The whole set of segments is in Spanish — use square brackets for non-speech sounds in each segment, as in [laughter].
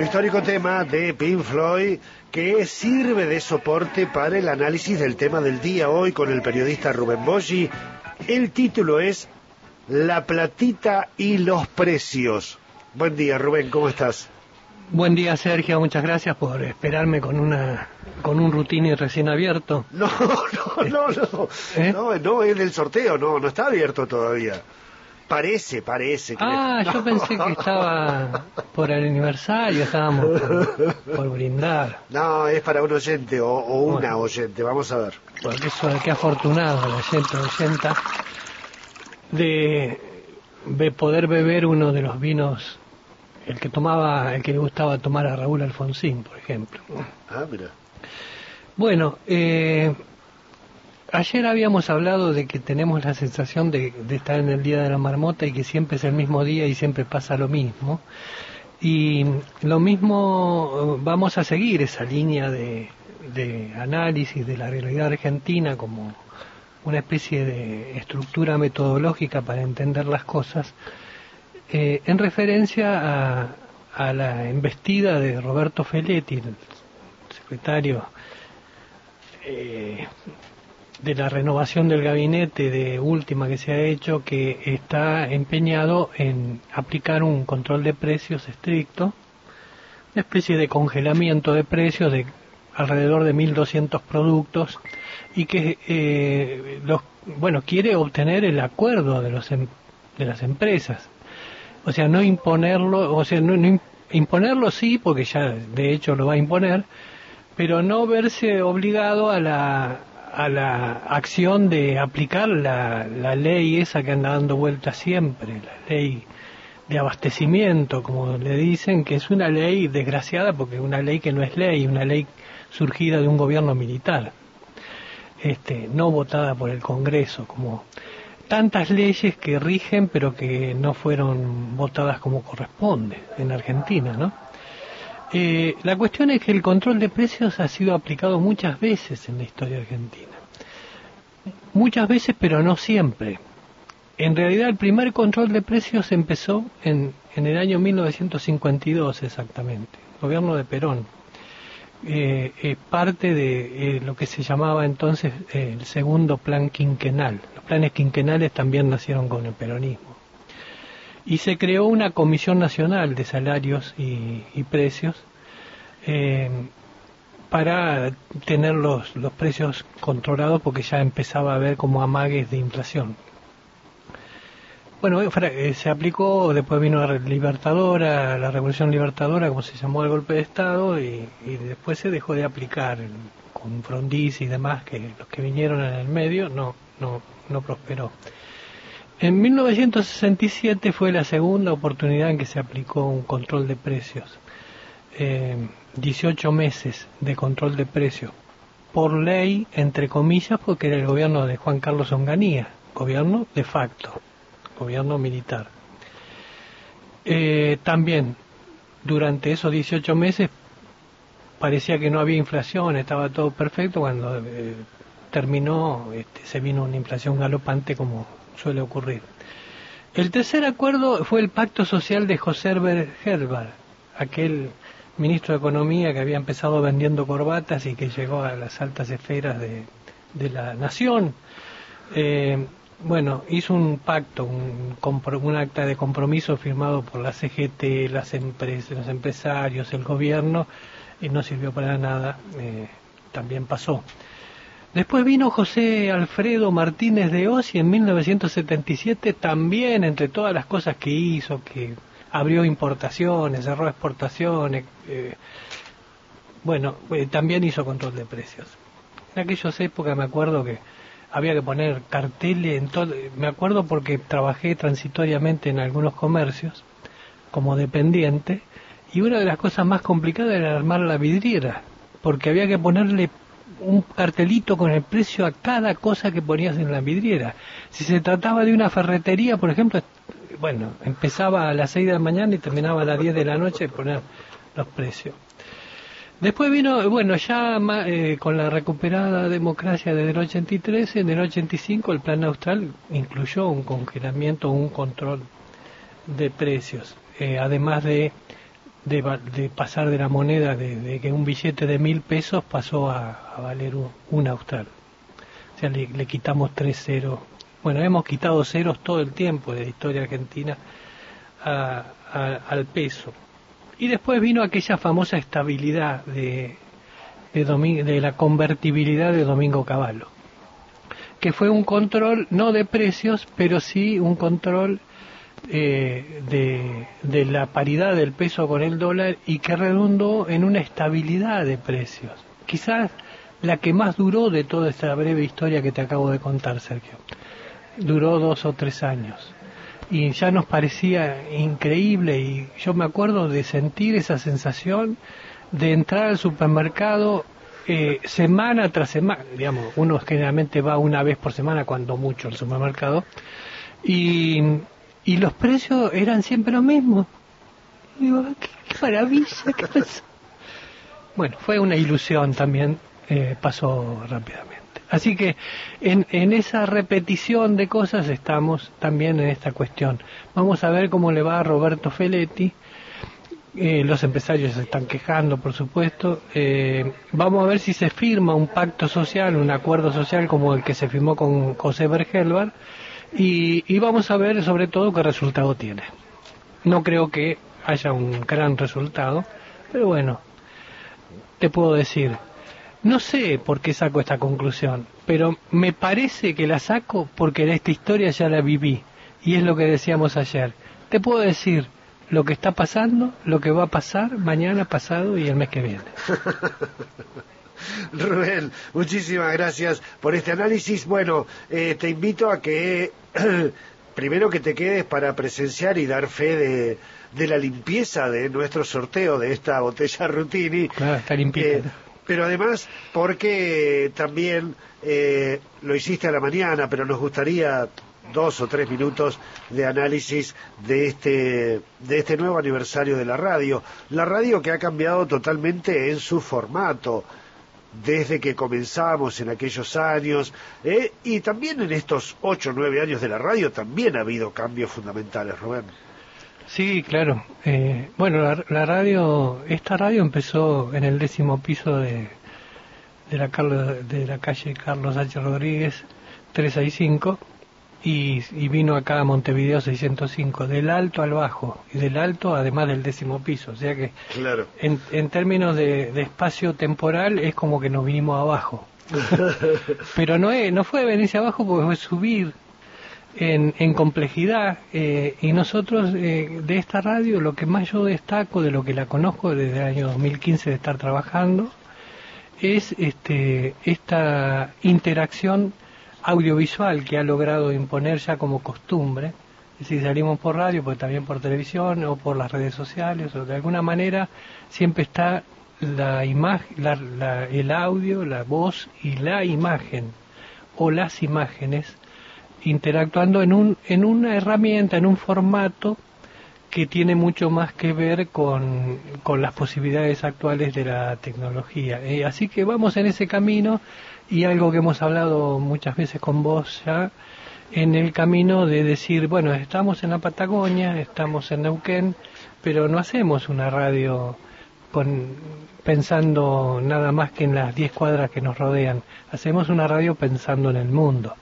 Un histórico tema de Pink Floyd que sirve de soporte para el análisis del tema del día hoy con el periodista Rubén Boggi. El título es La platita y los precios. Buen día, Rubén, ¿cómo estás? Buen día, Sergio. Muchas gracias por esperarme con una con un routine recién abierto. [laughs] No, no, no, no. ¿Eh? No, no, es del sorteo, no, no está abierto todavía. Parece, parece. Que ah, yo pensé que estaba por el aniversario, estábamos por, brindar. No, es para un oyente o, una oyente, vamos a ver. Porque eso, qué afortunado la oyente oyenta de, de poder beber uno de los vinos el que tomaba, el que le gustaba tomar a Raúl Alfonsín, por ejemplo. Ah, mira. Bueno, eh, ayer habíamos hablado de que tenemos la sensación de, estar en el Día de la Marmota y que siempre es el mismo día y siempre pasa lo mismo. Y lo mismo, vamos a seguir esa línea de, de análisis de la realidad argentina como una especie de estructura metodológica para entender las cosas eh, en referencia a, la embestida de Roberto Feletti, el secretario eh, de la renovación del gabinete de última que se ha hecho, que está empeñado en aplicar un control de precios estricto, una especie de congelamiento de precios de alrededor de 1.200 productos y que eh, los, bueno quiere obtener el acuerdo de los em, de las empresas. O sea, no imponerlo, o sea, no, imponerlo sí, porque ya de hecho lo va a imponer, pero no verse obligado a la, a la acción de aplicar la, la ley esa que anda dando vuelta siempre, la ley de abastecimiento, como le dicen, que es una ley desgraciada porque es una ley que no es ley, una ley surgida de un gobierno militar, este, no votada por el Congreso, como tantas leyes que rigen pero que no fueron votadas como corresponde en Argentina, ¿no? Eh, la cuestión es que el control de precios ha sido aplicado muchas veces en la historia argentina. Muchas veces, pero no siempre. En realidad, el primer control de precios empezó en, en el año 1952 exactamente, gobierno de Perón eh, parte de eh, lo que se llamaba entonces eh, el segundo plan quinquenal. Los planes quinquenales también nacieron con el peronismo. Y se creó una comisión nacional de salarios y, y precios eh, para tener los, los precios controlados porque ya empezaba a haber como amagues de inflación. Bueno, eh, se aplicó, después vino la Libertadora, la Revolución Libertadora, como se llamó el golpe de Estado, y, después se dejó de aplicar con Frondizi y demás, que los que vinieron en el medio no, no, no prosperó. En 1967 fue la segunda oportunidad en que se aplicó un control de precios. Eh, 18 meses de control de precios. Por ley, entre comillas, porque era el gobierno de Juan Carlos Onganía, gobierno de facto gobierno militar. Eh, también, durante esos 18 meses, parecía que no había inflación, estaba todo perfecto, cuando eh, terminó este, se vino una inflación galopante como suele ocurrir. El tercer acuerdo fue el pacto social de José Herbert Herbert, aquel ministro de Economía que había empezado vendiendo corbatas y que llegó a las altas esferas de, la nación. Eh, bueno, hizo un pacto, un, un, acta de compromiso firmado por la CGT, las empresas, los empresarios, el gobierno, y no sirvió para nada, eh, también pasó. Después vino José Alfredo Martínez de Oz y en 1977 también, entre todas las cosas que hizo, que abrió importaciones, cerró exportaciones, eh, bueno, eh, también hizo control de precios. En aquellas épocas me acuerdo que había que poner carteles en todo. Me acuerdo porque trabajé transitoriamente en algunos comercios como dependiente y una de las cosas más complicadas era armar la vidriera, porque había que ponerle un cartelito con el precio a cada cosa que ponías en la vidriera. Si se trataba de una ferretería, por ejemplo, bueno, empezaba a las 6 de la mañana y terminaba a las 10 de la noche poner los precios. Después vino, bueno, ya eh, con la recuperada democracia desde el 83, en el 85 el plan austral incluyó un congelamiento, un control de precios, eh, además de de, pasar de la moneda de, que un billete de mil pesos pasó a, valer un, austral. O sea, le, quitamos tres ceros. Bueno, hemos quitado ceros todo el tiempo de la historia argentina al peso. Y después vino aquella famosa estabilidad de, de la convertibilidad de Domingo Cavallo, que fue un control no de precios, pero sí un control eh, de, la paridad del peso con el dólar y que redundó en una estabilidad de precios. Quizás la que más duró de toda esta breve historia que te acabo de contar, Sergio. Duró dos o tres años. Y ya nos parecía increíble y yo me acuerdo de sentir esa sensación de entrar al supermercado eh, semana tras semana, digamos, uno generalmente va una vez por semana, cuando mucho, al supermercado, y y los precios eran siempre los mismos. digo, qué, maravilla, qué [laughs] pasó? Bueno, fue una ilusión también, eh, pasó rápidamente. Así que en, en esa repetición de cosas estamos también en esta cuestión. Vamos a ver cómo le va a Roberto Feletti. Eh, los empresarios se están quejando, por supuesto. Eh, vamos a ver si se firma un pacto social, un acuerdo social como el que se firmó con José Bergelbar y, vamos a ver sobre todo qué resultado tiene. No creo que haya un gran resultado, pero bueno, te puedo decir, no sé por qué saco esta conclusión, pero me parece que la saco porque en esta historia ya la viví, y es lo que decíamos ayer. Te puedo decir lo que está pasando, lo que va a pasar mañana, pasado y el mes que viene. [laughs] [laughs] Rubén, muchísimas gracias por este análisis. Bueno, eh, te invito a que [clears throat] primero que te quedes para presenciar y dar fe de, de la limpieza de nuestro sorteo de esta botella Rutini. Claro, está limpita. Eh, pero además porque también eh, lo hiciste a la mañana, pero nos gustaría dos o tres minutos de análisis de este, de este nuevo aniversario de la radio. La radio que ha cambiado totalmente en su formato desde que comenzamos en aquellos años eh, y también en estos ocho o nueve años de la radio también ha habido cambios fundamentales, Rubén. Sí, claro. Eh, bueno, la, radio, esta radio empezó en el décimo piso de, de, la, de la calle Carlos H. Rodríguez 365 y, y, vino acá a Montevideo 605, del alto al bajo, y del alto además del décimo piso. O sea que claro. en, en términos de, de, espacio temporal es como que nos vinimos abajo. [laughs] Pero no, es, no fue venirse abajo porque fue subir en, en complejidad. Eh, y nosotros eh, de esta radio lo que más yo destaco de lo que la conozco desde el año 2015 de estar trabajando es este, esta interacción audiovisual que ha logrado imponer ya como costumbre, decir, salimos por radio, pues también por televisión o por las redes sociales, o de alguna manera siempre está la imagen, la, el audio, la voz y la imagen o las imágenes interactuando en, un, en una herramienta, en un formato que tiene mucho más que ver con, con las posibilidades actuales de la tecnología. Eh, así que vamos en ese camino y algo que hemos hablado muchas veces con vos ya en el camino de decir, bueno, estamos en la Patagonia, estamos en Neuquén, pero no hacemos una radio con, pensando nada más que en las 10 cuadras que nos rodean, hacemos una radio pensando en el mundo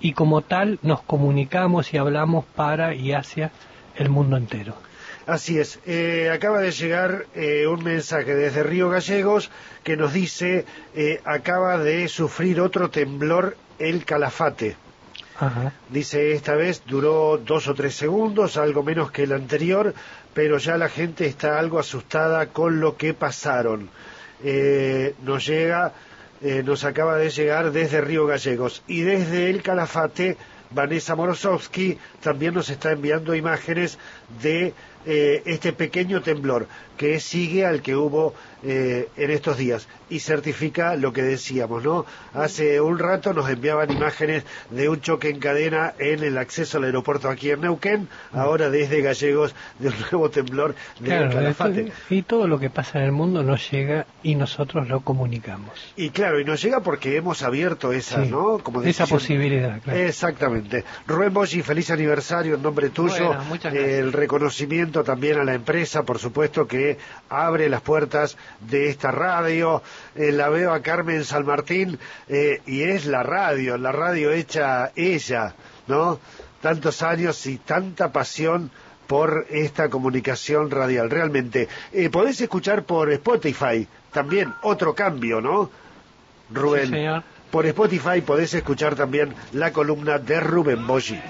y como tal nos comunicamos y hablamos para y hacia el mundo entero. Así es. Eh, acaba de llegar eh, un mensaje desde Río Gallegos que nos dice eh, acaba de sufrir otro temblor el Calafate. Dice esta vez duró dos o tres segundos, algo menos que el anterior, pero ya la gente está algo asustada con lo que pasaron. nos llega, nos acaba de llegar desde Río Gallegos y desde el Calafate. Vanessa Morosowski también nos está enviando imágenes de eh, este pequeño temblor que sigue al que hubo eh, en estos días y certifica lo que decíamos, ¿no? Hace un rato nos enviaban imágenes de un choque en cadena en el acceso al aeropuerto aquí en Neuquén, ahora desde Gallegos de un nuevo temblor de Calafate. Y todo lo que pasa en el mundo nos llega y nosotros lo comunicamos. Y claro, y nos llega porque hemos abierto esa, ¿no? Como esa posibilidad, Exactamente. Rubén Boschi, feliz aniversario en nombre tuyo. el reconocimiento también a la empresa, por supuesto, que abre las puertas de esta radio. Eh, la veo a Carmen San Martín eh, y es la radio, la radio hecha ella, ¿no? Tantos años y tanta pasión por esta comunicación radial. Realmente, eh, podés escuchar por Spotify también otro cambio, ¿no? Rubén. Por Spotify podés escuchar también la columna de Rubén Boggi.